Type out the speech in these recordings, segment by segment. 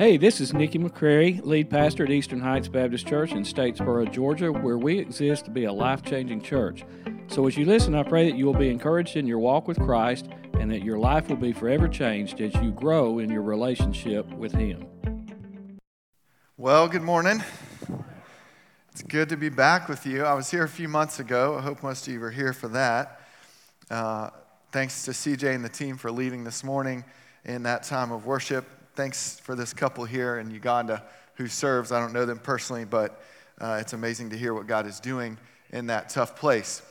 Hey, this is Nikki McCrary, lead pastor at Eastern Heights Baptist Church in Statesboro, Georgia, where we exist to be a life changing church. So as you listen, I pray that you will be encouraged in your walk with Christ and that your life will be forever changed as you grow in your relationship with Him. Well, good morning. It's good to be back with you. I was here a few months ago. I hope most of you were here for that. Uh, thanks to CJ and the team for leading this morning in that time of worship thanks for this couple here in Uganda who serves. I don't know them personally, but uh, it's amazing to hear what God is doing in that tough place.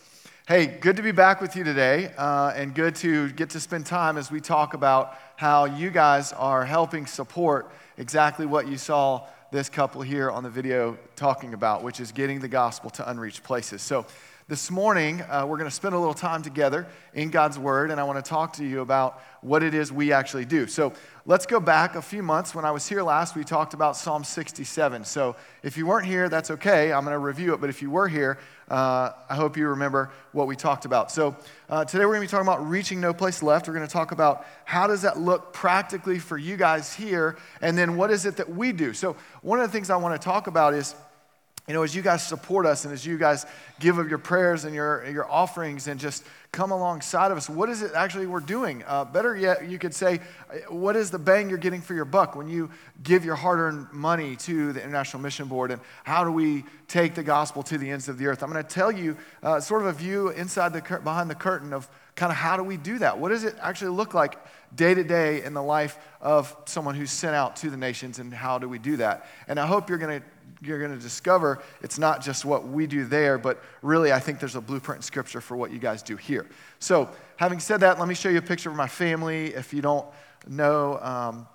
Hey, good to be back with you today, uh, and good to get to spend time as we talk about how you guys are helping support exactly what you saw this couple here on the video talking about, which is getting the gospel to unreached places. So, this morning, uh, we're going to spend a little time together in God's Word, and I want to talk to you about what it is we actually do. So let's go back a few months. When I was here last, we talked about Psalm 67. So if you weren't here, that's okay. I'm going to review it. But if you were here, uh, I hope you remember what we talked about. So uh, today we're going to be talking about reaching no place left. We're going to talk about how does that look practically for you guys here, and then what is it that we do. So one of the things I want to talk about is you know, as you guys support us and as you guys give of your prayers and your, your offerings and just come alongside of us, what is it actually we're doing? Uh, better yet, you could say, what is the bang you're getting for your buck when you give your hard earned money to the International Mission Board? And how do we take the gospel to the ends of the earth? I'm going to tell you uh, sort of a view inside the, behind the curtain of kind of how do we do that? What does it actually look like day to day in the life of someone who's sent out to the nations, and how do we do that? And I hope you're going to you're going to discover it's not just what we do there, but really, I think there's a blueprint in Scripture for what you guys do here. So, having said that, let me show you a picture of my family. If you don't know, um,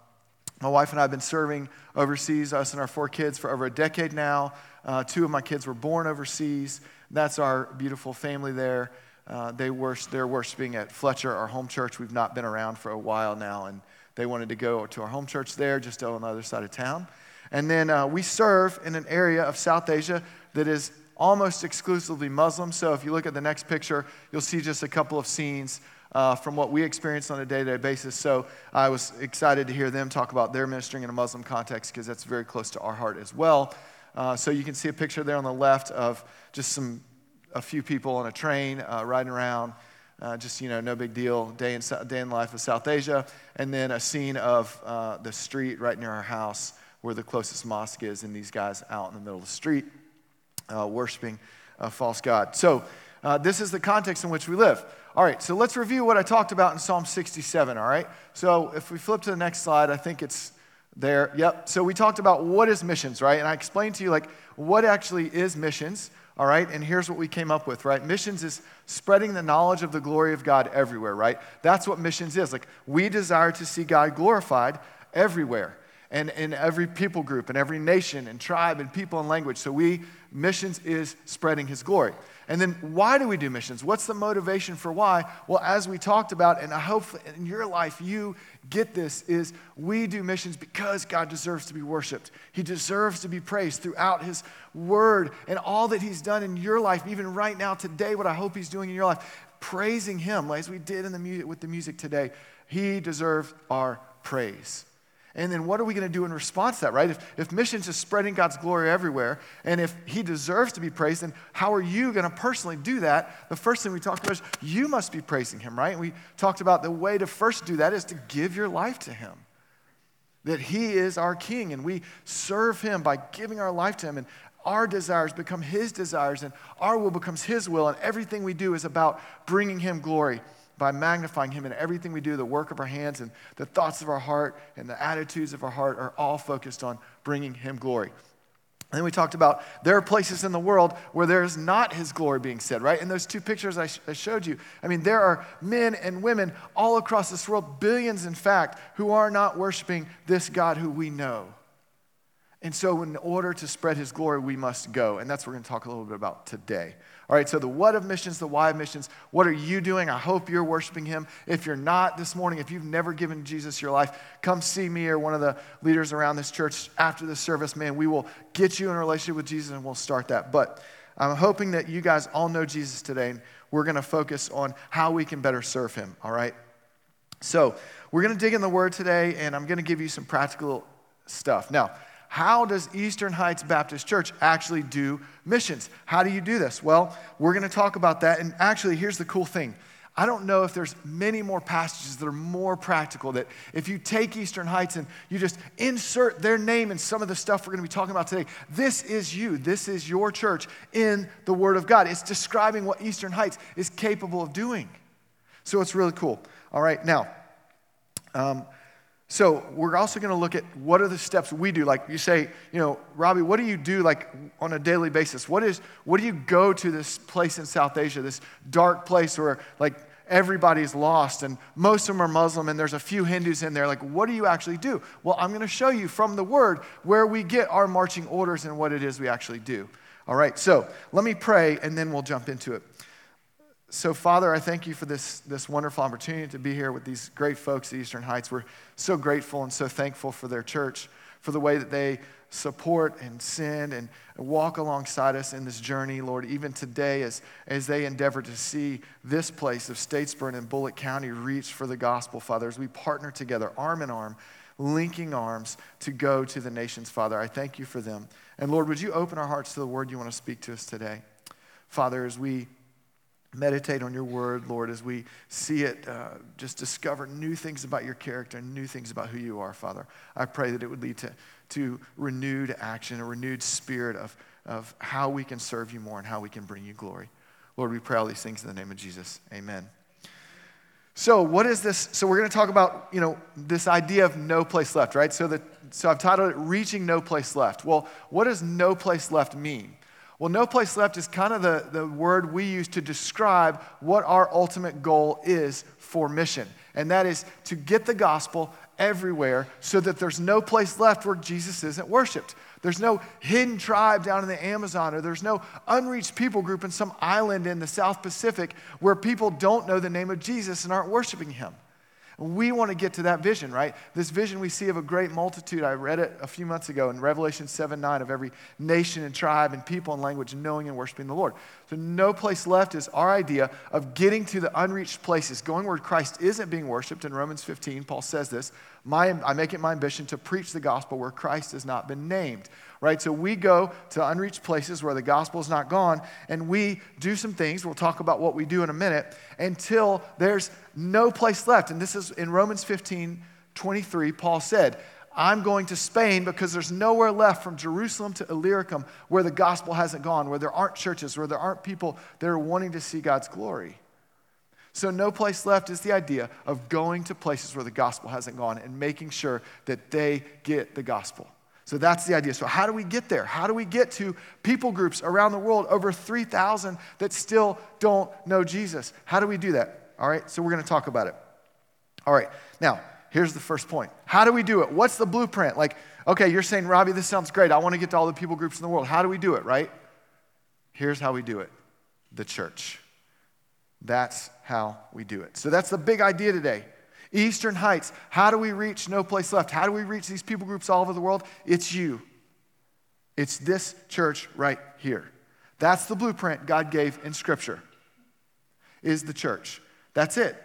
my wife and I have been serving overseas, us and our four kids, for over a decade now. Uh, two of my kids were born overseas. That's our beautiful family there. Uh, they were, they're worshiping at Fletcher, our home church. We've not been around for a while now, and they wanted to go to our home church there, just on the other side of town. And then uh, we serve in an area of South Asia that is almost exclusively Muslim. So if you look at the next picture, you'll see just a couple of scenes uh, from what we experience on a day to day basis. So I was excited to hear them talk about their ministering in a Muslim context because that's very close to our heart as well. Uh, so you can see a picture there on the left of just some a few people on a train uh, riding around. Uh, just you know, no big deal. Day in day in life of South Asia, and then a scene of uh, the street right near our house where the closest mosque is, and these guys out in the middle of the street uh, worshiping a false God. So, uh, this is the context in which we live. All right, so let's review what I talked about in Psalm 67, all right? So, if we flip to the next slide, I think it's there. Yep. So, we talked about what is missions, right? And I explained to you, like, what actually is missions, all right? And here's what we came up with, right? Missions is spreading the knowledge of the glory of God everywhere, right? That's what missions is. Like, we desire to see God glorified everywhere and in every people group and every nation and tribe and people and language. So we missions is spreading his glory. And then why do we do missions? What's the motivation for why? Well, as we talked about, and I hope in your life you get this, is we do missions because God deserves to be worshiped. He deserves to be praised throughout his word and all that he's done in your life, even right now, today, what I hope he's doing in your life. Praising him, as we did in the music, with the music today. He deserves our praise. And then what are we going to do in response to that, right? If, if missions is spreading God's glory everywhere, and if He deserves to be praised, then how are you going to personally do that? The first thing we talked about is you must be praising Him, right? And we talked about the way to first do that is to give your life to Him. That He is our King, and we serve Him by giving our life to Him. And our desires become His desires, and our will becomes His will, and everything we do is about bringing Him glory by magnifying Him in everything we do, the work of our hands and the thoughts of our heart and the attitudes of our heart are all focused on bringing Him glory. And then we talked about there are places in the world where there's not His glory being said, right? In those two pictures I, sh- I showed you, I mean, there are men and women all across this world, billions in fact, who are not worshiping this God who we know. And so, in order to spread his glory, we must go. And that's what we're going to talk a little bit about today. All right, so the what of missions, the why of missions. What are you doing? I hope you're worshiping him. If you're not this morning, if you've never given Jesus your life, come see me or one of the leaders around this church after the service. Man, we will get you in a relationship with Jesus and we'll start that. But I'm hoping that you guys all know Jesus today. And we're going to focus on how we can better serve him. All right? So, we're going to dig in the word today, and I'm going to give you some practical stuff. Now, how does Eastern Heights Baptist Church actually do missions? How do you do this? Well, we're going to talk about that. And actually, here's the cool thing I don't know if there's many more passages that are more practical that if you take Eastern Heights and you just insert their name in some of the stuff we're going to be talking about today, this is you. This is your church in the Word of God. It's describing what Eastern Heights is capable of doing. So it's really cool. All right, now, um, so we're also going to look at what are the steps we do. Like you say, you know, Robby, what do you do like on a daily basis? What is what do you go to this place in South Asia, this dark place where like everybody's lost and most of them are Muslim and there's a few Hindus in there. Like, what do you actually do? Well, I'm going to show you from the Word where we get our marching orders and what it is we actually do. All right, so let me pray and then we'll jump into it. So, Father, I thank you for this, this wonderful opportunity to be here with these great folks at Eastern Heights. We're so grateful and so thankful for their church, for the way that they support and send and walk alongside us in this journey, Lord, even today as, as they endeavor to see this place of Statesboro and Bulloch County reach for the gospel, Father, as we partner together, arm in arm, linking arms to go to the nations, Father. I thank you for them. And Lord, would you open our hearts to the word you want to speak to us today? Father, as we meditate on your word, Lord, as we see it, uh, just discover new things about your character and new things about who you are, Father. I pray that it would lead to, to renewed action, a renewed spirit of, of how we can serve you more and how we can bring you glory. Lord, we pray all these things in the name of Jesus. Amen. So, what is this? So, we're going to talk about, you know, this idea of no place left, right? So, that, so I've titled it Reaching No Place Left. Well, what does no place left mean? Well, no place left is kind of the, the word we use to describe what our ultimate goal is for mission. And that is to get the gospel everywhere so that there's no place left where Jesus isn't worshiped. There's no hidden tribe down in the Amazon, or there's no unreached people group in some island in the South Pacific where people don't know the name of Jesus and aren't worshiping him. We want to get to that vision, right? This vision we see of a great multitude. I read it a few months ago in Revelation 7 9 of every nation and tribe and people and language knowing and worshiping the Lord. So, no place left is our idea of getting to the unreached places, going where Christ isn't being worshiped. In Romans 15, Paul says this my, I make it my ambition to preach the gospel where Christ has not been named right? So we go to unreached places where the gospel is not gone, and we do some things. We'll talk about what we do in a minute until there's no place left. And this is in Romans 15 23, Paul said, I'm going to Spain because there's nowhere left from Jerusalem to Illyricum where the gospel hasn't gone, where there aren't churches, where there aren't people that are wanting to see God's glory. So, no place left is the idea of going to places where the gospel hasn't gone and making sure that they get the gospel. So that's the idea. So, how do we get there? How do we get to people groups around the world, over 3,000 that still don't know Jesus? How do we do that? All right, so we're going to talk about it. All right, now, here's the first point. How do we do it? What's the blueprint? Like, okay, you're saying, Robby, this sounds great. I want to get to all the people groups in the world. How do we do it, right? Here's how we do it the church. That's how we do it. So, that's the big idea today. Eastern Heights, how do we reach no place left? How do we reach these people groups all over the world? It's you. It's this church right here. That's the blueprint God gave in Scripture, is the church. That's it.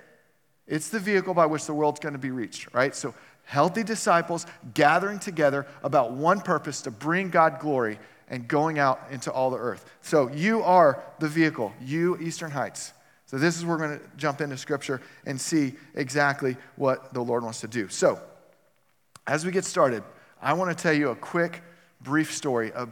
It's the vehicle by which the world's going to be reached, right? So, healthy disciples gathering together about one purpose to bring God glory and going out into all the earth. So, you are the vehicle, you, Eastern Heights. So, this is where we're going to jump into scripture and see exactly what the Lord wants to do. So, as we get started, I want to tell you a quick, brief story of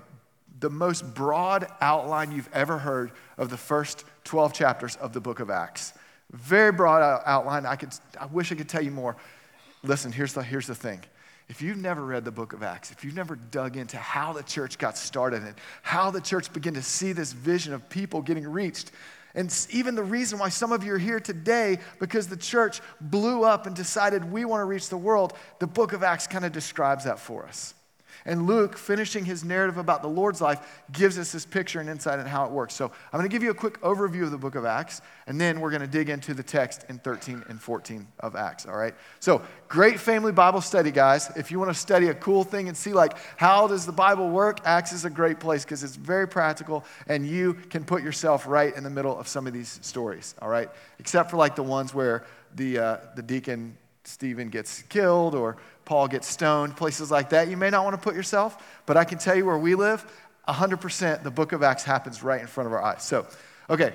the most broad outline you've ever heard of the first 12 chapters of the book of Acts. Very broad outline. I, could, I wish I could tell you more. Listen, here's the, here's the thing. If you've never read the book of Acts, if you've never dug into how the church got started and how the church began to see this vision of people getting reached, and even the reason why some of you are here today, because the church blew up and decided we want to reach the world, the book of Acts kind of describes that for us. And Luke, finishing his narrative about the Lord's life, gives us this picture and insight on how it works. So I'm going to give you a quick overview of the book of Acts, and then we're going to dig into the text in 13 and 14 of Acts, all right? So great family Bible study, guys. If you want to study a cool thing and see, like, how does the Bible work, Acts is a great place because it's very practical, and you can put yourself right in the middle of some of these stories, all right? Except for, like, the ones where the, uh, the deacon Stephen gets killed or Paul gets stoned, places like that. You may not want to put yourself, but I can tell you where we live, 100% the book of Acts happens right in front of our eyes. So, okay,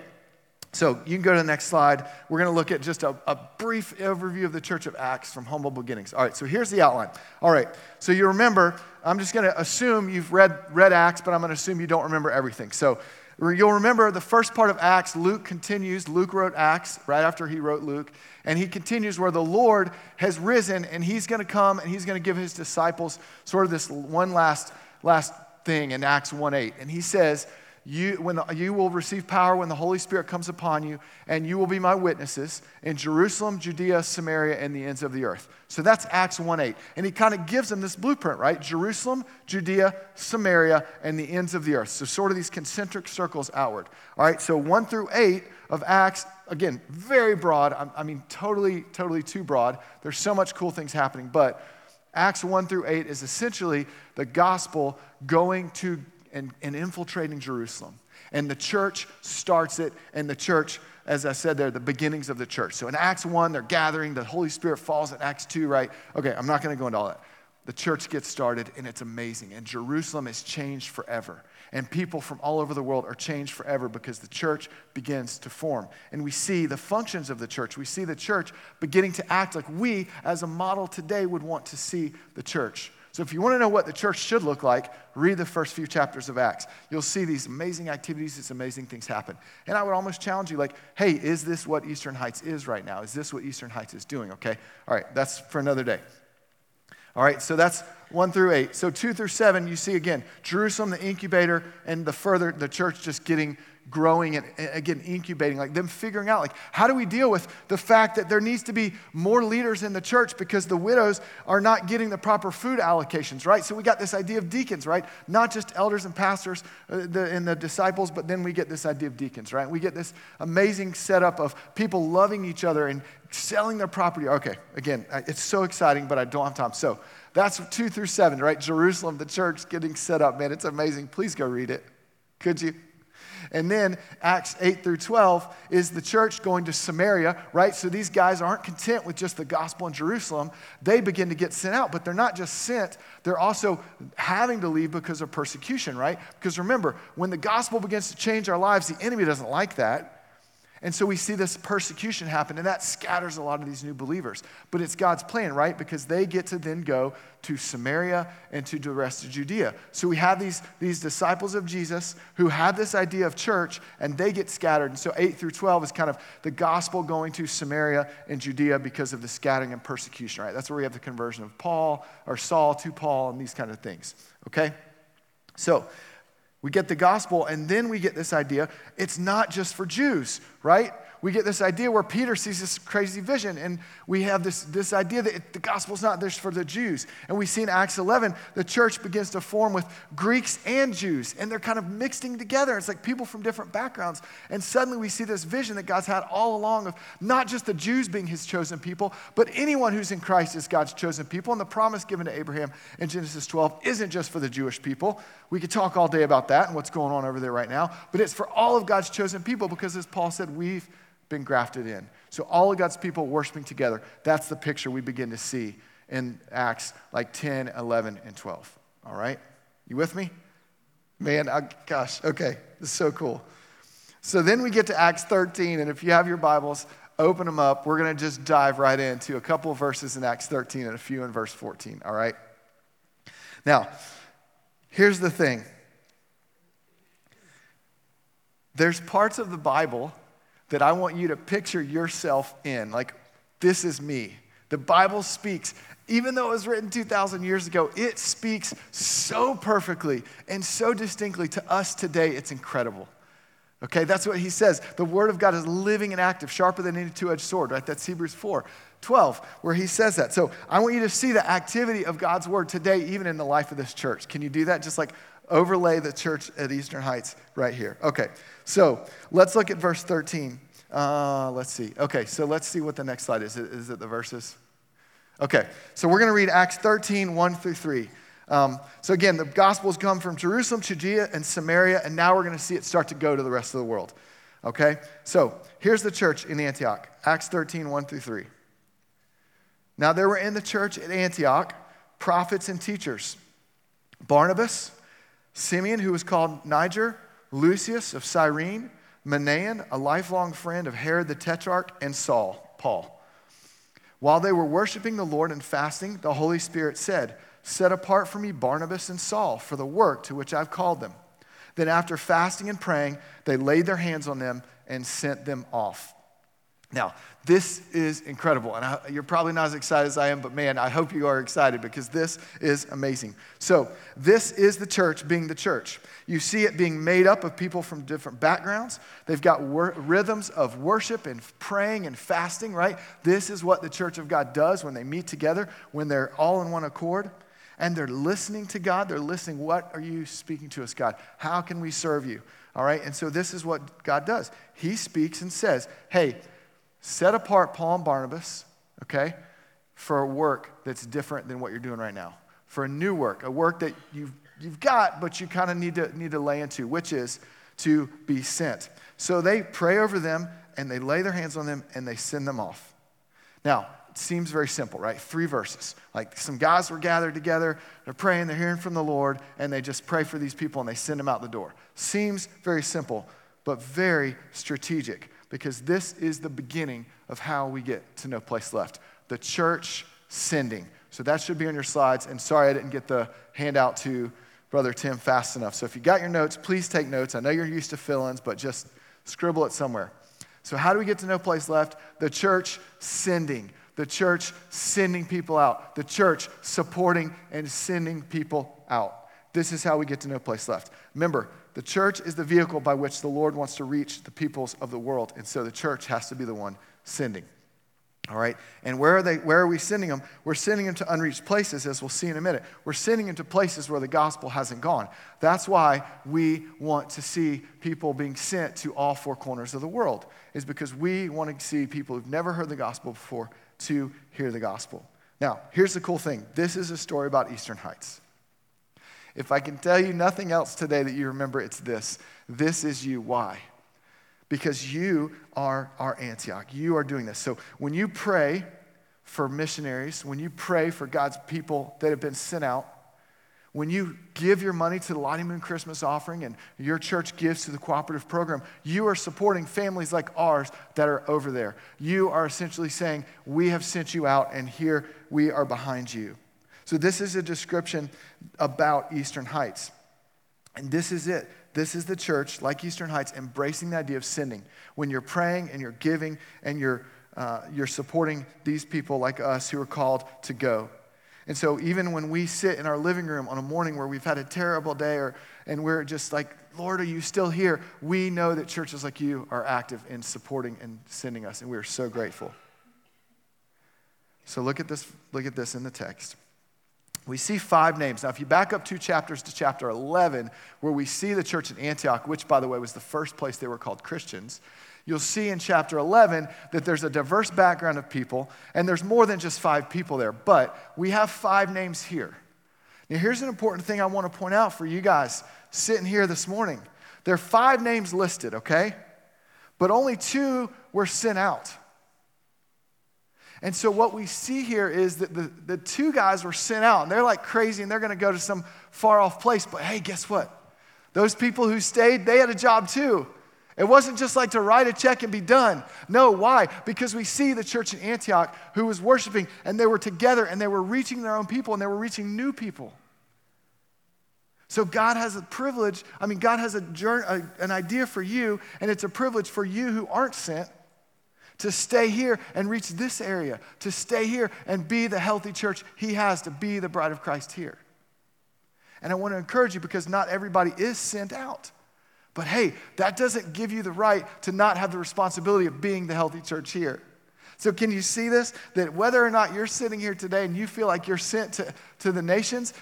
so you can go to the next slide. We're going to look at just a, a, brief overview of the Church of Acts from humble beginnings. All right, so here's the outline. All right, so you remember, I'm just going to assume you've read, read Acts, but I'm going to assume you don't remember everything. So you'll remember the first part of Acts, Luke continues. Luke wrote Acts right after he wrote Luke. And he continues where the Lord has risen and he's going to come and he's going to give his disciples sort of this one last, last thing in Acts 1 8. And he says, you, when the, you will receive power when the Holy Spirit comes upon you, and you will be my witnesses in Jerusalem, Judea, Samaria, and the ends of the earth. So that's Acts 1 8. And he kind of gives them this blueprint, right? Jerusalem, Judea, Samaria, and the ends of the earth. So, sort of these concentric circles outward. All right, so 1 through 8 of Acts, again, very broad. I mean, totally, totally too broad. There's so much cool things happening. But Acts 1 through 8 is essentially the gospel going to and, and infiltrating Jerusalem. And the church starts it, and the church, as I said, they're the beginnings of the church. So in Acts 1, they're gathering, the Holy Spirit falls in Acts 2, right? Okay, I'm not gonna go into all that. The church gets started, and it's amazing. And Jerusalem is changed forever. And people from all over the world are changed forever because the church begins to form. And we see the functions of the church. We see the church beginning to act like we, as a model today, would want to see the church. So, if you want to know what the church should look like, read the first few chapters of Acts. You'll see these amazing activities, these amazing things happen. And I would almost challenge you, like, hey, is this what Eastern Heights is right now? Is this what Eastern Heights is doing? Okay? All right, that's for another day. All right, so that's one through eight. So, two through seven, you see again Jerusalem, the incubator, and the further, the church just getting growing and again incubating like them figuring out like how do we deal with the fact that there needs to be more leaders in the church because the widows are not getting the proper food allocations right? So we got this idea of deacons right? Not just elders and pastors uh, and the disciples but then we get this idea of deacons right? We get this amazing setup of people loving each other and selling their property. Okay again it's so exciting but i don't have time. So that's two through seven right? Jerusalem the church getting set up. Man it's amazing. Please go read it. Could you and then Acts 8 through 12 is the church going to Samaria, right? So these guys aren't content with just the gospel in Jerusalem. They begin to get sent out, but they're not just sent, they're also having to leave because of persecution, right? Because remember, when the gospel begins to change our lives, the enemy doesn't like that. And so we see this persecution happen, and that scatters a lot of these new believers. But it's God's plan, right? Because they get to then go to Samaria and to the rest of Judea. So we have these, these disciples of Jesus who have this idea of church, and they get scattered. And so 8 through 12 is kind of the gospel going to Samaria and Judea because of the scattering and persecution, right? That's where we have the conversion of Paul or Saul to Paul and these kind of things, okay? So, we get the gospel, and then we get this idea it's not just for Jews, right? We get this idea where Peter sees this crazy vision, and we have this, this idea that it, the gospel's not just for the Jews. And we see in Acts 11, the church begins to form with Greeks and Jews, and they're kind of mixing together. It's like people from different backgrounds. And suddenly we see this vision that God's had all along of not just the Jews being his chosen people, but anyone who's in Christ is God's chosen people. And the promise given to Abraham in Genesis 12 isn't just for the Jewish people. We could talk all day about that and what's going on over there right now, but it's for all of God's chosen people because, as Paul said, we've been grafted in. So all of God's people worshiping together, that's the picture we begin to see in Acts like 10, 11, and 12. All right? You with me? Man, I, gosh, okay, this is so cool. So then we get to Acts 13, and if you have your Bibles, open them up. We're going to just dive right into a couple verses in Acts 13 and a few in verse 14, all right? Now, here's the thing there's parts of the Bible that I want you to picture yourself in. Like, this is me. The Bible speaks, even though it was written 2,000 years ago, it speaks so perfectly and so distinctly to us today. It's incredible. Okay, that's what he says. The word of God is living and active, sharper than any two edged sword, right? That's Hebrews 4 12, where he says that. So I want you to see the activity of God's word today, even in the life of this church. Can you do that? Just like overlay the church at Eastern Heights right here. Okay, so let's look at verse 13. Uh, let's see. Okay, so let's see what the next slide is. Is it the verses? Okay, so we're going to read Acts 13, 1 through 3. Um, so again, the Gospels come from Jerusalem, Judea, and Samaria, and now we're going to see it start to go to the rest of the world. Okay, so here's the church in Antioch Acts 13, 1 through 3. Now, there were in the church at Antioch prophets and teachers Barnabas, Simeon, who was called Niger, Lucius of Cyrene, Manaen, a lifelong friend of Herod the Tetrarch, and Saul, Paul. While they were worshiping the Lord and fasting, the Holy Spirit said, Set apart for me Barnabas and Saul for the work to which I've called them. Then, after fasting and praying, they laid their hands on them and sent them off. Now, this is incredible. And I, you're probably not as excited as I am, but man, I hope you are excited because this is amazing. So, this is the church being the church. You see it being made up of people from different backgrounds. They've got wor- rhythms of worship and praying and fasting, right? This is what the church of God does when they meet together, when they're all in one accord and they're listening to God. They're listening. What are you speaking to us, God? How can we serve you? All right. And so, this is what God does He speaks and says, Hey, Set apart Paul and Barnabas, okay, for a work that's different than what you're doing right now. For a new work, a work that you've, you've got, but you kind of need to, need to lay into, which is to be sent. So they pray over them and they lay their hands on them and they send them off. Now, it seems very simple, right? Three verses. Like some guys were gathered together, they're praying, they're hearing from the Lord, and they just pray for these people and they send them out the door. Seems very simple, but very strategic because this is the beginning of how we get to No Place Left. The church sending. So that should be on your slides. And sorry I didn't get the handout to Brother Tim fast enough. So if you got your notes, please take notes. I know you're used to fill ins, but just scribble it somewhere. So, how do we get to No Place Left? The church sending. The church sending people out. The church supporting and sending people out. This is how we get to No Place Left. Remember, the church is the vehicle by which the Lord wants to reach the peoples of the world. And so the church has to be the one sending. All right? And where are, they, where are we sending them? We're sending them to unreached places, as we'll see in a minute. We're sending them to places where the gospel hasn't gone. That's why we want to see people being sent to all four corners of the world, is because we want to see people who've never heard the gospel before to hear the gospel. Now, here's the cool thing this is a story about Eastern Heights. If I can tell you nothing else today that you remember, it's this. This is you. Why? Because you are our Antioch. You are doing this. So when you pray for missionaries, when you pray for God's people that have been sent out, when you give your money to the Lottie Moon Christmas offering and your church gives to the cooperative program, you are supporting families like ours that are over there. You are essentially saying, We have sent you out, and here we are behind you. So, this is a description about Eastern Heights. And this is it. This is the church, like Eastern Heights, embracing the idea of sending. When you're praying and you're giving and you're, uh, you're supporting these people like us who are called to go. And so, even when we sit in our living room on a morning where we've had a terrible day or, and we're just like, Lord, are you still here? We know that churches like you are active in supporting and sending us, and we are so grateful. So, look at this, look at this in the text we see five names. Now, if you back up two chapters to chapter 11, where we see the church in Antioch, which, by the way, was the first place they were called Christians, you'll see in chapter 11 that there's a diverse background of people, and there's more than just five people there, but we have five names here. Now, here's an important thing I want to point out for you guys sitting here this morning. There are five names listed, okay? But only two were sent out. And so what we see here is that the, the two guys were sent out, and they're like crazy, and they're going to go to some far off place. But hey, guess what? Those people who stayed, they had a job too. It wasn't just like to write a check and be done. No, why? Because we see the church in Antioch who was worshiping, and they were together, and they were reaching their own people, and they were reaching new people. So God has a privilege, I mean, God has a, a, an idea for you, and it's a privilege for you who aren't sent to stay here and reach this area, to stay here and be the healthy church He has, to be the bride of Christ here. And I want to encourage you because not everybody is sent out. But hey, that doesn't give you the right to not have the responsibility of being the healthy church here. So, can you see this? That whether or not you're sitting here today and you feel like you're sent to, to the nations,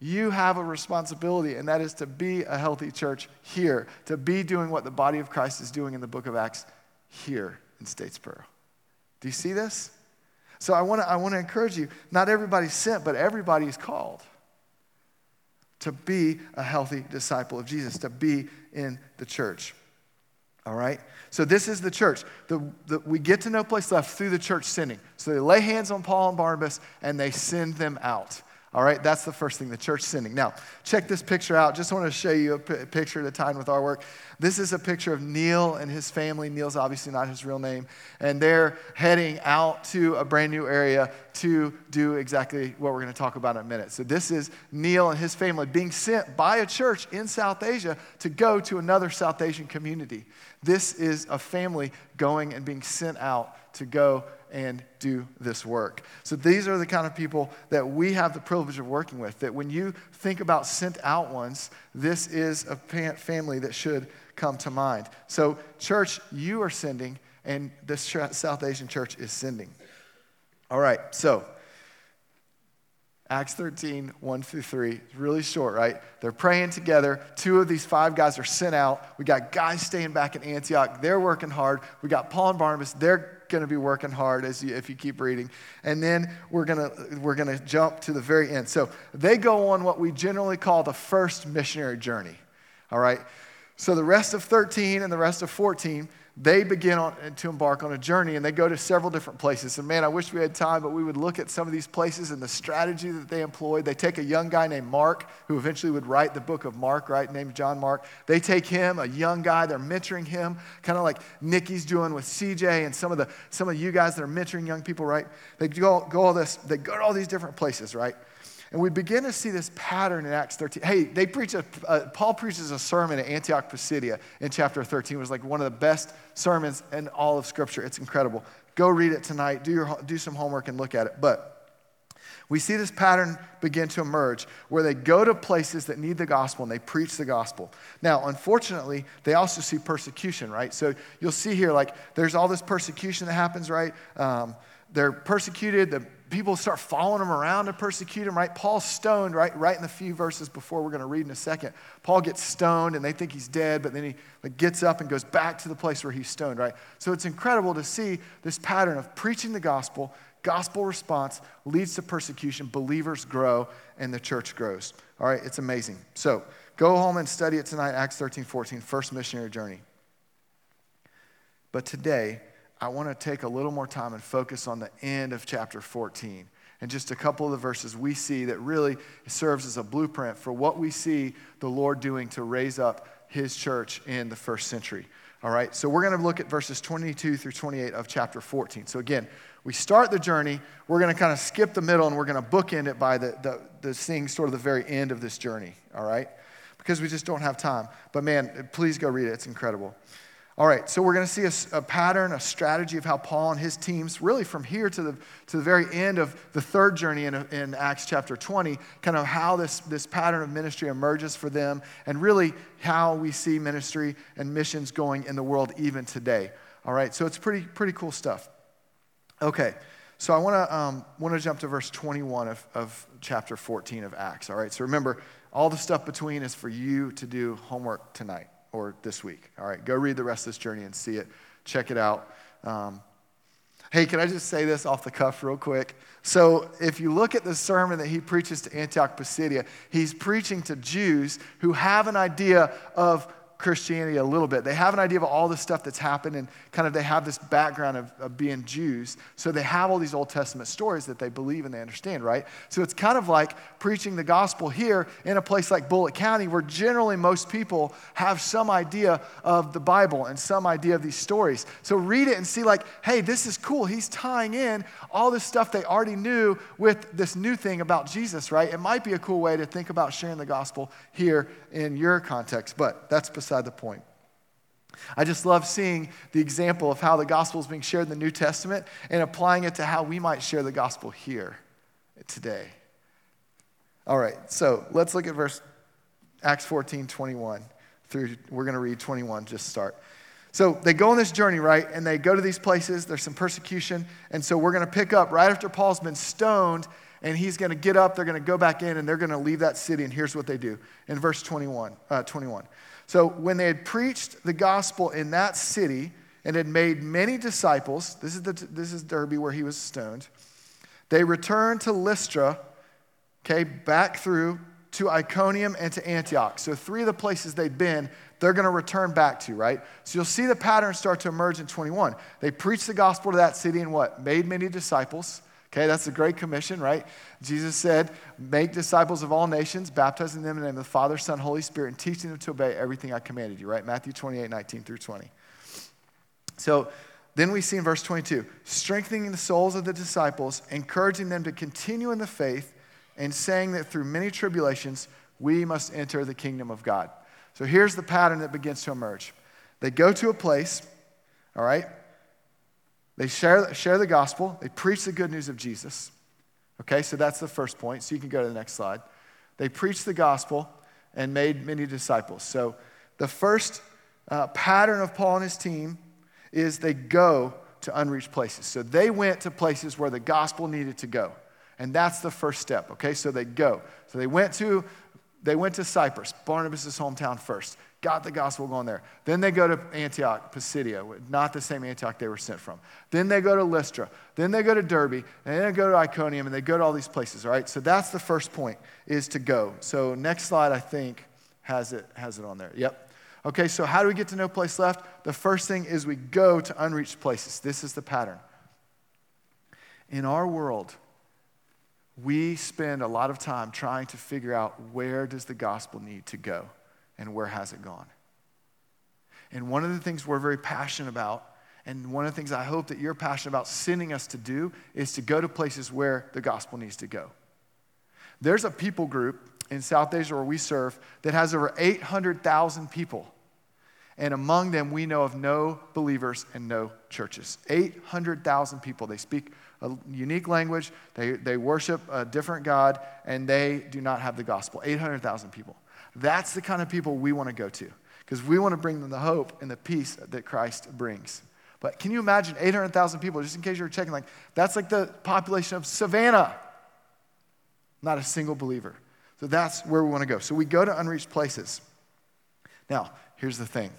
you have a responsibility, and that is to be a healthy church here, to be doing what the body of Christ is doing in the book of Acts here in Statesboro. Do you see this? So I want to I want to encourage you, not everybody's sent, but everybody is called to be a healthy disciple of Jesus, to be in the church. All right? So this is the church. The, the, we get to no place left through the church sending. So they lay hands on Paul and Barnabas and they send them out. All right, that's the first thing, the church sending. Now, check this picture out. Just want to show you a p- picture at a time with our work. This is a picture of Neil and his family. Neil's obviously not his real name. And they're heading out to a brand new area to do exactly what we're going to talk about in a minute. So, this is Neil and his family being sent by a church in South Asia to go to another South Asian community. This is a family going and being sent out to go and do this work. So these are the kind of people that we have the privilege of working with. That when you think about sent out ones, this is a family that should come to mind. So, church, you are sending, and this South Asian church is sending. All right, so Acts 13, 1 through 3. It's really short, right? They're praying together. Two of these five guys are sent out. We got guys staying back in Antioch. They're working hard. We got Paul and Barnabas. They're going to be working hard as you, if you keep reading. And then we're going to we're going to jump to the very end. So they go on what we generally call the first missionary journey. All right? So the rest of 13 and the rest of 14 they begin on, to embark on a journey and they go to several different places. And man, I wish we had time, but we would look at some of these places and the strategy that they employed. They take a young guy named Mark, who eventually would write the book of Mark, right, named John Mark. They take him, a young guy, they're mentoring him, kind of like Nikki's doing with CJ and some of, the, some of you guys that are mentoring young people, right? They go, go all this, they go to all these different places, right? And we begin to see this pattern in Acts 13. Hey, they preach a, uh, Paul preaches a sermon at Antioch Pisidia in chapter 13. It was like one of the best sermons in all of Scripture. It's incredible. Go read it tonight, do, your, do some homework and look at it. But we see this pattern begin to emerge where they go to places that need the gospel and they preach the gospel. Now, unfortunately, they also see persecution, right? So you'll see here, like, there's all this persecution that happens, right? Um, they're persecuted. The people start following them around to persecute them, right? Paul's stoned, right? Right in the few verses before we're going to read in a second. Paul gets stoned and they think he's dead, but then he like, gets up and goes back to the place where he's stoned, right? So it's incredible to see this pattern of preaching the gospel, gospel response leads to persecution, believers grow, and the church grows. All right, it's amazing. So go home and study it tonight, Acts 13, 14, first missionary journey. But today, I want to take a little more time and focus on the end of chapter 14 and just a couple of the verses we see that really serves as a blueprint for what we see the Lord doing to raise up his church in the first century. All right, so we're going to look at verses 22 through 28 of chapter 14. So again, we start the journey, we're going to kind of skip the middle and we're going to bookend it by the, the, the seeing sort of the very end of this journey. All right, because we just don't have time. But man, please go read it, it's incredible. All right, so we're going to see a, a, pattern, a strategy of how Paul and his teams, really from here to the, to the very end of the third journey in, in Acts chapter 20, kind of how this, this pattern of ministry emerges for them, and really how we see ministry and missions going in the world even today. All right, so it's pretty, pretty cool stuff. Okay, so I want to um, want to jump to verse 21 of, of chapter 14 of Acts. All right, so remember, all the stuff between is for you to do homework tonight or this week. All right, go read the rest of this journey and see it. Check it out. Um, hey, can I just say this off the cuff real quick? So, if you look at the sermon that he preaches to Antioch Pisidia, he's preaching to Jews who have an idea of Christianity a little bit. They have an idea of all the stuff that's happened and kind of they have this background of, of, being Jews. So they have all these Old Testament stories that they believe and they understand, right? So it's kind of like preaching the gospel here in a place like Bulloch County where generally most people have some idea of the Bible and some idea of these stories. So read it and see, like, hey, this is cool. He's tying in all this stuff they already knew with this new thing about Jesus, right? It might be a cool way to think about sharing the gospel here in your context, but that's the point. I just love seeing the example of how the gospel is being shared in the New Testament and applying it to how we might share the gospel here today. All right, so let's look at verse Acts 14, 21 through, we're going to read 21, just start. So they go on this journey, right? And they go to these places. There's some persecution. And so we're going to pick up right after Paul's been stoned and he's going to get up. They're going to go back in and they're going to leave that city. And here's what they do in verse 21. Uh, 21. So when they had preached the gospel in that city and had made many disciples, this is, the, this is Derbe where he was stoned, they returned to Lystra, okay, back through to Iconium and to Antioch. So, three of the places they'd been, they're going to return back to, right? So, you'll see the pattern start to emerge in 21. They preached the gospel to that city and what? Made many disciples. Okay, that's the Great Commission, right? Jesus said, Make disciples of all nations, baptizing them in the name of the Father, Son, Holy Spirit, and teaching them to obey everything I commanded you, right? Matthew 28, 19 through 20. So, then we see in verse 22 strengthening the souls of the disciples, encouraging them to continue in the faith, and saying that through many tribulations we must enter the kingdom of God. So here's the pattern that begins to emerge. They go to a place, all right? They share, share the gospel, they preach the good news of Jesus. Okay, so that's the first point. So you can go to the next slide. They preached the gospel and made many disciples. So the first uh, pattern of Paul and his team is they go to unreached places. So they went to places where the gospel needed to go. And that's the first step, okay? So they go. So they went to they went to Cyprus, Barnabas' hometown first. Got the gospel going there. Then they go to Antioch, Pisidia, not the same Antioch they were sent from. Then they go to Lystra. Then they go to Derbe. And then they go to Iconium, and they go to all these places, all right? So that's the first point, is to go. So next slide, I think, has it, has it on there. Yep. Okay, so how do we get to no place left? The first thing is we go to unreached places. This is the pattern. In our world, we spend a lot of time trying to figure out where does the gospel need to go and where has it gone. And one of the things we're very passionate about, and one of the things I hope that you're passionate about sending us to do, is to go to places where the gospel needs to go. There's a people group in South Asia where we serve that has over 800,000 people. And among them, we know of no believers and no churches. 800,000 people. They speak a unique language, they, they worship a different God, and they do not have the gospel. 800,000 people. That's the kind of people we want to go to because we want to bring them the hope and the peace that Christ brings. But can you imagine 800,000 people, just in case you're checking, like that's like the population of Savannah. Not a single believer. So that's where we want to go. So we go to unreached places. Now, here's the thing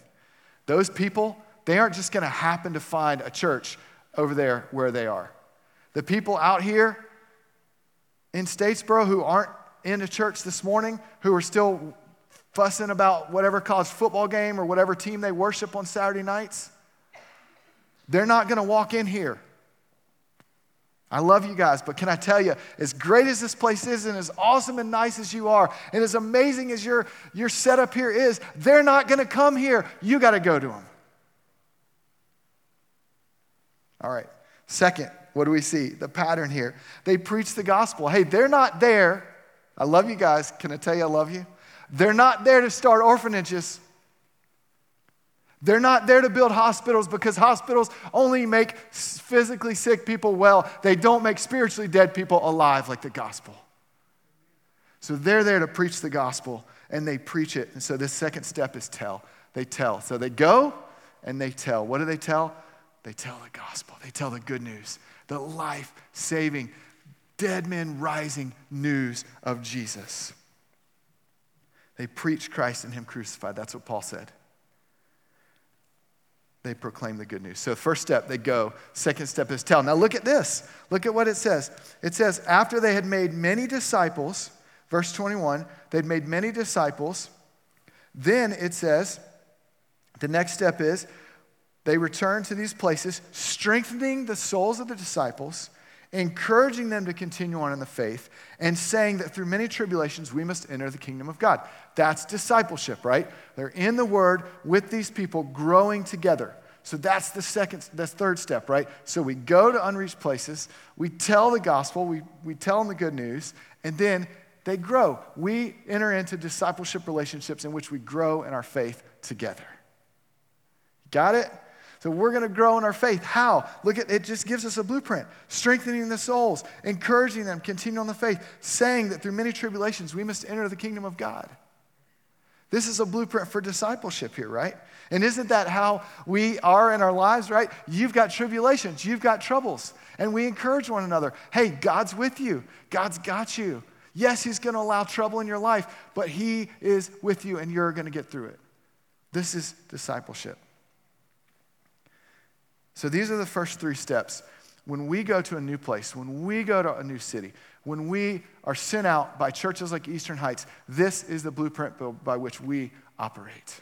those people, they aren't just going to happen to find a church over there where they are. The people out here in Statesboro who aren't in a church this morning, who are still fussing about whatever college football game or whatever team they worship on Saturday nights, they're not going to walk in here. I love you guys, but can I tell you, as great as this place is, and as awesome and nice as you are, and as amazing as your, your setup here is, they're not going to come here. You got to go to them. All right. Second, what do we see? The pattern here. They preach the gospel. Hey, they're not there. I love you guys. Can I tell you I love you? They're not there to start orphanages. They're not there to build hospitals because hospitals only make physically sick people well. They don't make spiritually dead people alive like the gospel. So they're there to preach the gospel and they preach it. And so this second step is tell. They tell. So they go and they tell. What do they tell? They tell the gospel, they tell the good news, the life saving, dead men rising news of Jesus. They preach Christ and Him crucified. That's what Paul said they proclaim the good news. So, first step, they go. Second step is tell. Now, look at this. Look at what it says. It says, after they had made many disciples, verse 21, they'd made many disciples. Then it says, the next step is they return to these places, strengthening the souls of the disciples encouraging them to continue on in the faith, and saying that through many tribulations we must enter the kingdom of God. That's discipleship, right? They're in the Word with these people, growing together. So that's the second, that's third step, right? So we go to unreached places, we tell the gospel, we, we tell them the good news, and then they grow. We enter into discipleship relationships in which we grow in our faith together. Got it? So we're going to grow in our faith. How? Look at it just gives us a blueprint. Strengthening the souls, encouraging them, continuing on the faith, saying that through many tribulations we must enter the kingdom of God. This is a blueprint for discipleship here, right? And isn't that how we are in our lives, right? You've got tribulations, you've got troubles, and we encourage one another. Hey, God's with you. God's got you. Yes, he's going to allow trouble in your life, but he is with you and you're going to get through it. This is discipleship. So these are the first three steps. when we go to a new place, when we go to a new city, when we are sent out by churches like Eastern Heights, this is the blueprint by which we operate.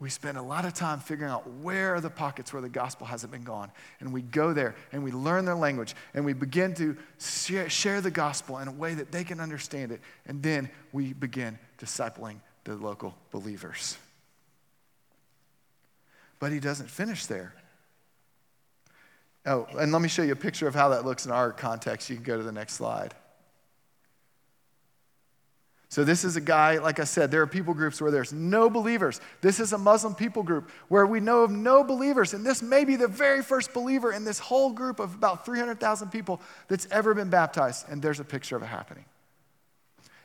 We spend a lot of time figuring out where are the pockets where the gospel hasn't been gone. And we go there and we learn their language and we begin to share, share the gospel in a way that they can understand it. And then we begin discipling the local believers. But he doesn't finish there. Oh, and let me show you a picture of how that looks in our context. You can go to the next slide. So, this is a guy, like I said, there are people groups where there's no believers. This is a Muslim people group where we know of no believers. And this may be the very first believer in this whole group of about 300,000 people that's ever been baptized. And there's a picture of it happening.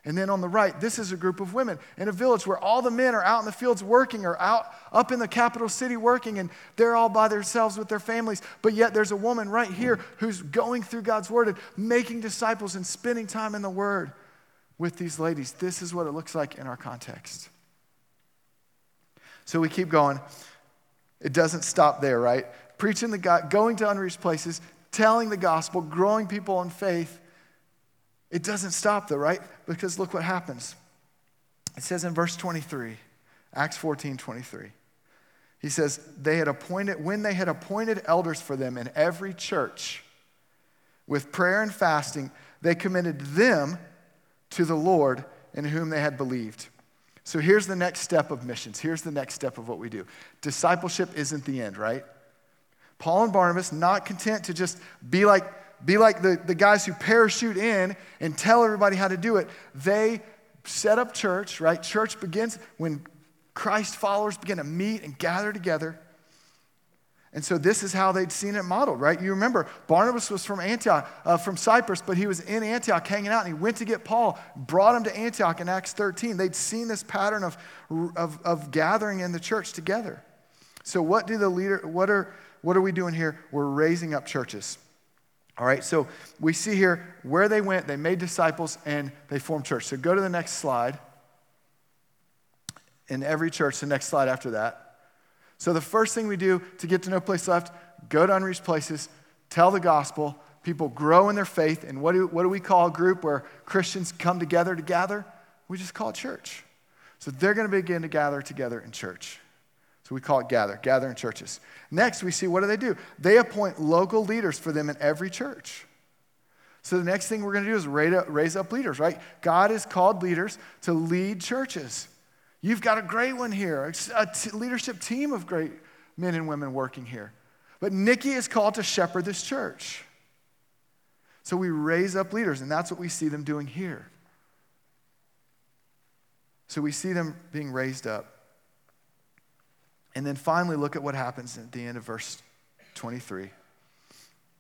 And then on the right, this is a group of women in a village where all the men are out in the fields working or out up in the capital city working, and they're all by themselves with their families. But yet there's a woman right here who's going through God's word and making disciples and spending time in the word with these ladies. This is what it looks like in our context. So we keep going. It doesn't stop there, right? Preaching the God, going to unreached places, telling the gospel, growing people in faith it doesn't stop though, right? Because look what happens. It says in verse 23, Acts 14 23. He says, they had appointed, when they had appointed elders for them in every church, with prayer and fasting, they committed them to the Lord in whom they had believed. So here's the next step of missions. Here's the next step of what we do. Discipleship isn't the end, right? Paul and Barnabas, not content to just be like be like the, the guys who parachute in and tell everybody how to do it. They set up church, right? Church begins when Christ followers begin to meet and gather together. And so this is how they'd seen it modeled, right? You remember Barnabas was from Antioch, uh, from Cyprus, but he was in Antioch hanging out, and he went to get Paul, brought him to Antioch in Acts 13. They'd seen this pattern of, of, of gathering in the church together. So what do the leader? What are what are we doing here? We're raising up churches. All right, so we see here where they went, they made disciples, and they formed church. So go to the next slide. In every church, the next slide after that. So the first thing we do to get to no place left, go to unreached places, tell the gospel, people grow in their faith. And what do, what do we call a group where Christians come together to gather? We just call it church. So they're going to begin to gather together in church. So we call it gather, gather in churches. Next, we see what do they do? They appoint local leaders for them in every church. So the next thing we're going to do is raise up leaders, right? God has called leaders to lead churches. You've got a great one here, a t- leadership team of great men and women working here. But Nikki is called to shepherd this church. So we raise up leaders, and that's what we see them doing here. So we see them being raised up. And then finally, look at what happens at the end of verse 23.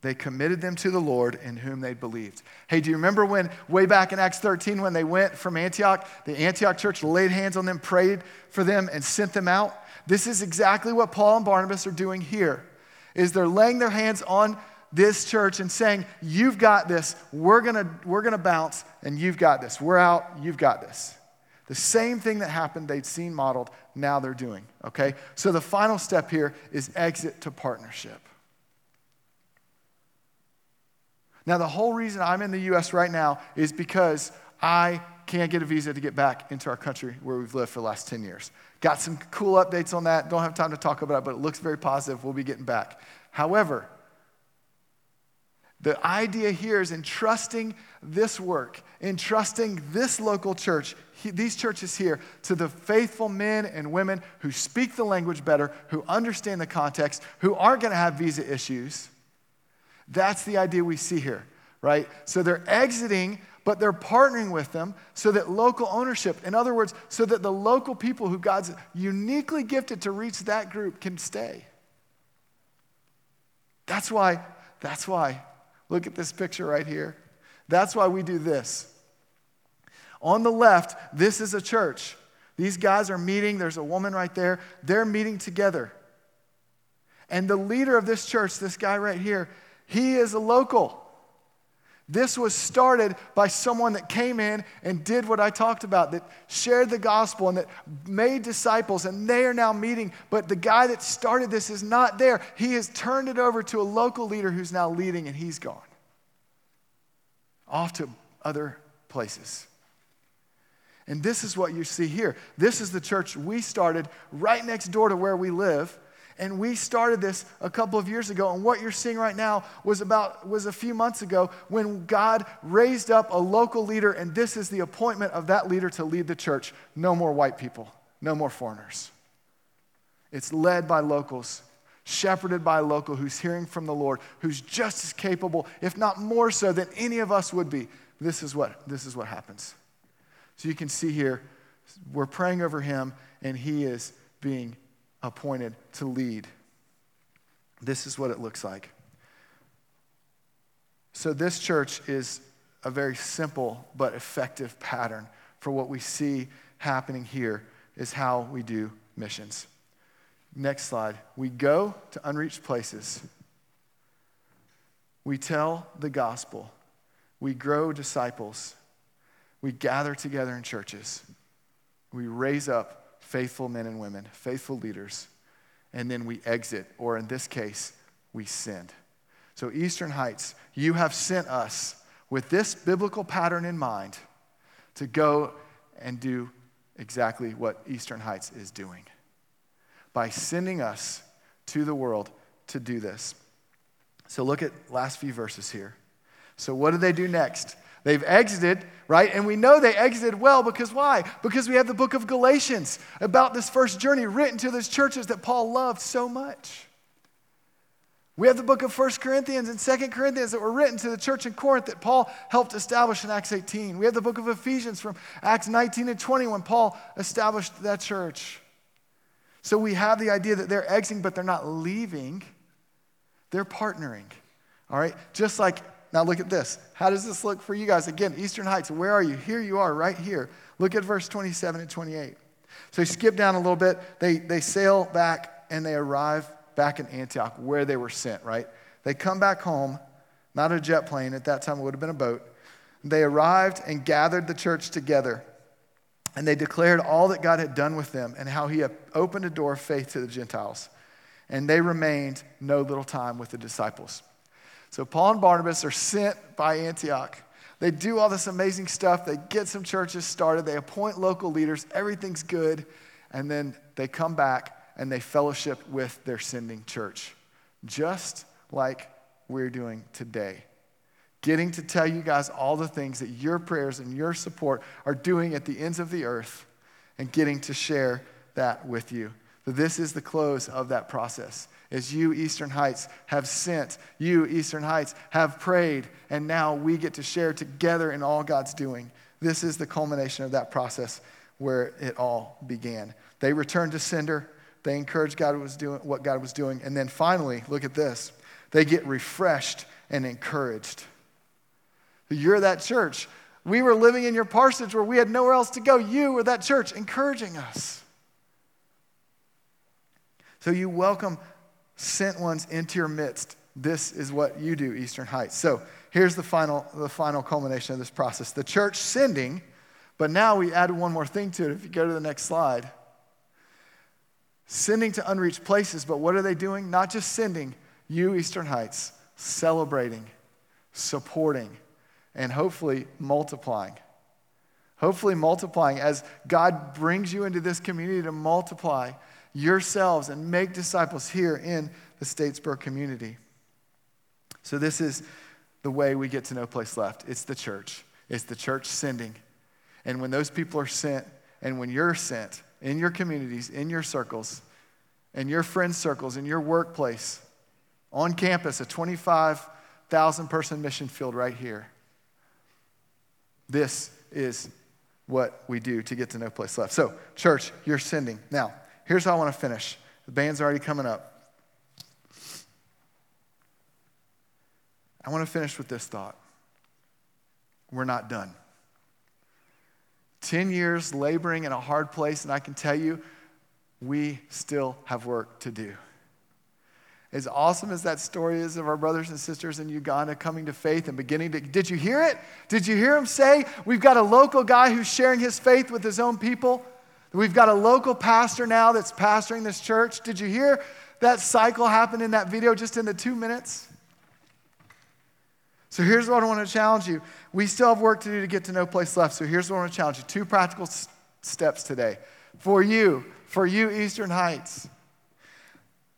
They committed them to the Lord in whom they believed. Hey, do you remember when, way back in Acts 13, when they went from Antioch, the Antioch church laid hands on them, prayed for them, and sent them out? This is exactly what Paul and Barnabas are doing here. Is they're laying their hands on this church and saying, You've got this, we're gonna, we're gonna bounce, and you've got this. We're out, you've got this. The same thing that happened, they'd seen modeled, now they're doing, okay? So the final step here is exit to partnership. Now, the whole reason I'm in the US right now is because I can't get a visa to get back into our country where we've lived for the last 10 years. Got some cool updates on that. Don't have time to talk about it, but it looks very positive. We'll be getting back. However, the idea here is entrusting this work, entrusting this local church, these churches here, to the faithful men and women who speak the language better, who understand the context, who aren't going to have visa issues. That's the idea we see here, right? So they're exiting, but they're partnering with them so that local ownership, in other words, so that the local people who God's uniquely gifted to reach that group can stay. That's why, that's why Look at this picture right here. That's why we do this. On the left, this is a church. These guys are meeting. There's a woman right there. They're meeting together. And the leader of this church, this guy right here, he is a local. This was started by someone that came in and did what I talked about, that shared the gospel and that made disciples, and they are now meeting. But the guy that started this is not there. He has turned it over to a local leader who's now leading, and he's gone off to other places. And this is what you see here. This is the church we started right next door to where we live. And we started this a couple of years ago. And what you're seeing right now was about was a few months ago when God raised up a local leader, and this is the appointment of that leader to lead the church. No more white people, no more foreigners. It's led by locals, shepherded by a local who's hearing from the Lord, who's just as capable, if not more so, than any of us would be. This is what, this is what happens. So you can see here, we're praying over him, and he is being appointed to lead. This is what it looks like. So, this church is a very simple but effective pattern for what we see happening here, is how we do missions. Next slide. We go to unreached places, we tell the gospel, we grow disciples, we gather together in churches, we raise up faithful men and women, faithful leaders, and then we exit, or in this case, we send. So, Eastern Heights, you have sent us with this biblical pattern in mind to go and do exactly what Eastern Heights is doing by sending us to the world to do this. So, look at last few verses here. So, what do they do next? They've exited, right? And we know they exited well because why? Because we have the book of Galatians about this first journey written to those churches that Paul loved so much. We have the book of First Corinthians and Second Corinthians that were written to the church in Corinth that Paul helped establish in Acts 18. We have the book of Ephesians from Acts 19 and 20 when Paul established that church. So we have the idea that they're exiting, but they're not leaving, they're partnering. All right? Just like now, look at this. How does this look for you guys? Again, Eastern Heights, where are you? Here you are, right here. Look at verse 27 and 28. So you skip down a little bit. They, they sail back and they arrive back in Antioch where they were sent, right? They come back home, not a jet plane. At that time, it would have been a boat. They arrived and gathered the church together. And they declared all that God had done with them and how he opened a door of faith to the Gentiles. And they remained no little time with the disciples. So Paul and Barnabas are sent by Antioch. They do all this amazing stuff. They get some churches started. They appoint local leaders. Everything's good. And then they come back and they fellowship with their sending church, just like we're doing today. Getting to tell you guys all the things that your prayers and your support are doing at the ends of the earth and getting to share that with you. So this is the close of that process as you, Eastern Heights, have sent, you, Eastern Heights, have prayed, and now we get to share together in all God's doing. This is the culmination of that process where it all began. They returned to sender. They encouraged God was doing what God was doing, and then finally, look at this. They get refreshed and encouraged. You're that church. We were living in your parsonage where we had nowhere else to go. You were that church encouraging us. So you welcome sent ones into your midst. This is what you do, Eastern Heights. So here's the final, the final culmination of this process the church sending, but now we add one more thing to it. If you go to the next slide, sending to unreached places, but what are they doing? Not just sending, you, Eastern Heights, celebrating, supporting, and hopefully multiplying. Hopefully, multiplying as God brings you into this community to multiply yourselves and make disciples here in the Statesboro community. So, this is the way we get to no place left. It's the church, it's the church sending. And when those people are sent, and when you're sent in your communities, in your circles, in your friend circles, in your workplace, on campus, a 25,000 person mission field right here. This is what we do to get to no place left. So, church, you're sending. Now, Here's how I want to finish. The band's already coming up. I want to finish with this thought. We're not done. 10 years laboring in a hard place, and I can tell you, we still have work to do. As awesome as that story is of our brothers and sisters in Uganda coming to faith and beginning to, did you hear it? Did you hear him say, We've got a local guy who's sharing his faith with his own people? We've got a local pastor now that's pastoring this church. Did you hear that cycle happen in that video just in the two minutes? So here's what I want to challenge you. We still have work to do to get to no place left. So here's what I want to challenge you two practical s- steps today for you, for you, Eastern Heights.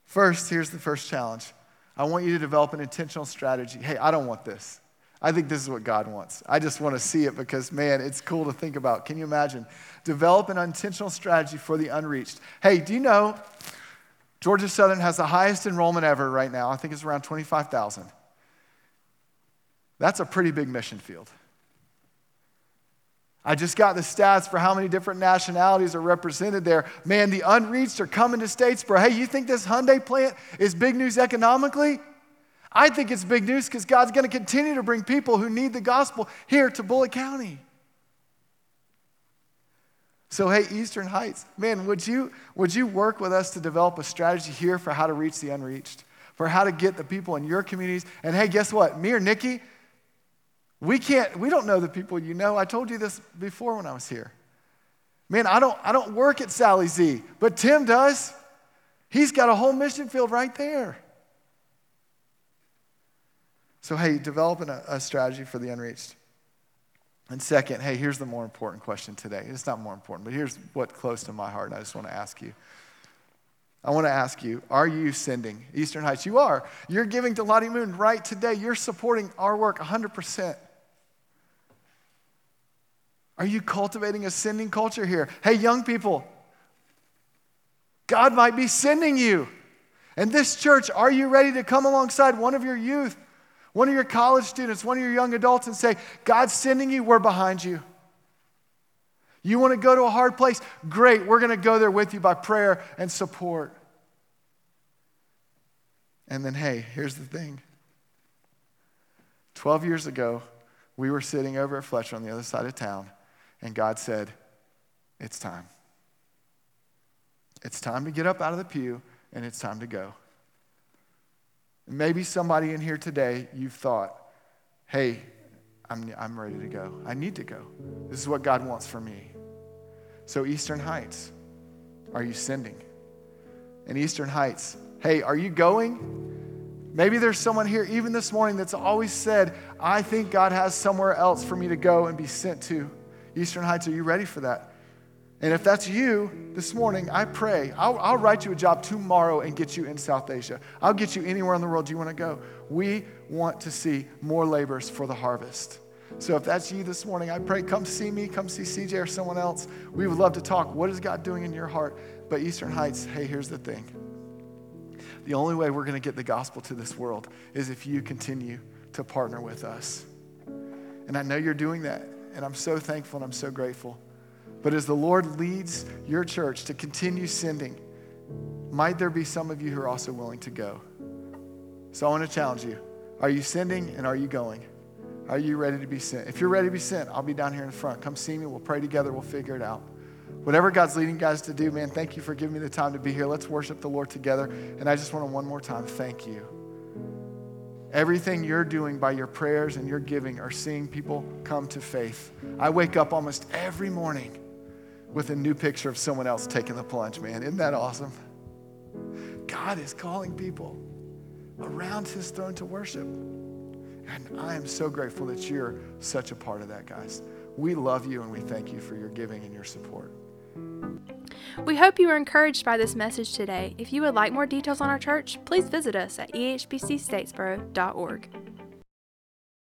First, here's the first challenge I want you to develop an intentional strategy. Hey, I don't want this. I think this is what God wants. I just want to see it because, man, it's cool to think about. Can you imagine? Develop an intentional strategy for the unreached. Hey, do you know Georgia Southern has the highest enrollment ever right now? I think it's around 25,000. That's a pretty big mission field. I just got the stats for how many different nationalities are represented there. Man, the unreached are coming to Statesboro. Hey, you think this Hyundai plant is big news economically? I think it's big news because God's going to continue to bring people who need the gospel here to Bulloch County. So, hey, Eastern Heights, man, would you, would you work with us to develop a strategy here for how to reach the unreached, for how to get the people in your communities? And hey, guess what? Me or Nikki, we can't, we don't know the people you know. I told you this before when I was here. Man, I don't, I don't work at Sally Z, but Tim does. He's got a whole mission field right there. So, hey, developing a, a strategy for the unreached. And second, hey, here's the more important question today. It's not more important, but here's what's close to my heart, and I just want to ask you. I want to ask you, are you sending Eastern Heights? You are. You're giving to Lottie Moon right today. You're supporting our work 100%. Are you cultivating a sending culture here? Hey, young people, God might be sending you. And this church, are you ready to come alongside one of your youth one of your college students, one of your young adults, and say, God's sending you, we're behind you. You want to go to a hard place? Great, we're going to go there with you by prayer and support. And then, hey, here's the thing 12 years ago, we were sitting over at Fletcher on the other side of town, and God said, It's time. It's time to get up out of the pew, and it's time to go. Maybe somebody in here today, you've thought, hey, I'm, I'm ready to go. I need to go. This is what God wants for me. So, Eastern Heights, are you sending? In Eastern Heights, hey, are you going? Maybe there's someone here, even this morning, that's always said, I think God has somewhere else for me to go and be sent to. Eastern Heights, are you ready for that? And if that's you this morning, I pray, I'll, I'll, write you a job tomorrow and get you in South Asia. I'll get you anywhere in the world you want to go. We want to see more laborers for the harvest. So if that's you this morning, I pray, come see me, come see CJ or someone else. We would love to talk. What is God doing in your heart? But Eastern Heights, hey, here's the thing. The only way we're going to get the gospel to this world is if you continue to partner with us. And I know you're doing that. And I'm so thankful and I'm so grateful. But as the Lord leads your church to continue sending, might there be some of you who are also willing to go? So I want to challenge you. Are you sending and are you going? Are you ready to be sent? If you're ready to be sent, I'll be down here in front. Come see me. We'll pray together. We'll figure it out. Whatever God's leading guys to do, man, thank you for giving me the time to be here. Let's worship the Lord together. And I just want to one more time thank you. Everything you're doing by your prayers and your giving are seeing people come to faith. I wake up almost every morning with a new picture of someone else taking the plunge, man. Isn't that awesome? God is calling people around his throne to worship. And I am so grateful that you're such a part of that, guys. We love you and we thank you for your giving and your support. We hope you were encouraged by this message today. If you would like more details on our church, please visit us at ehbcstatesboro.org.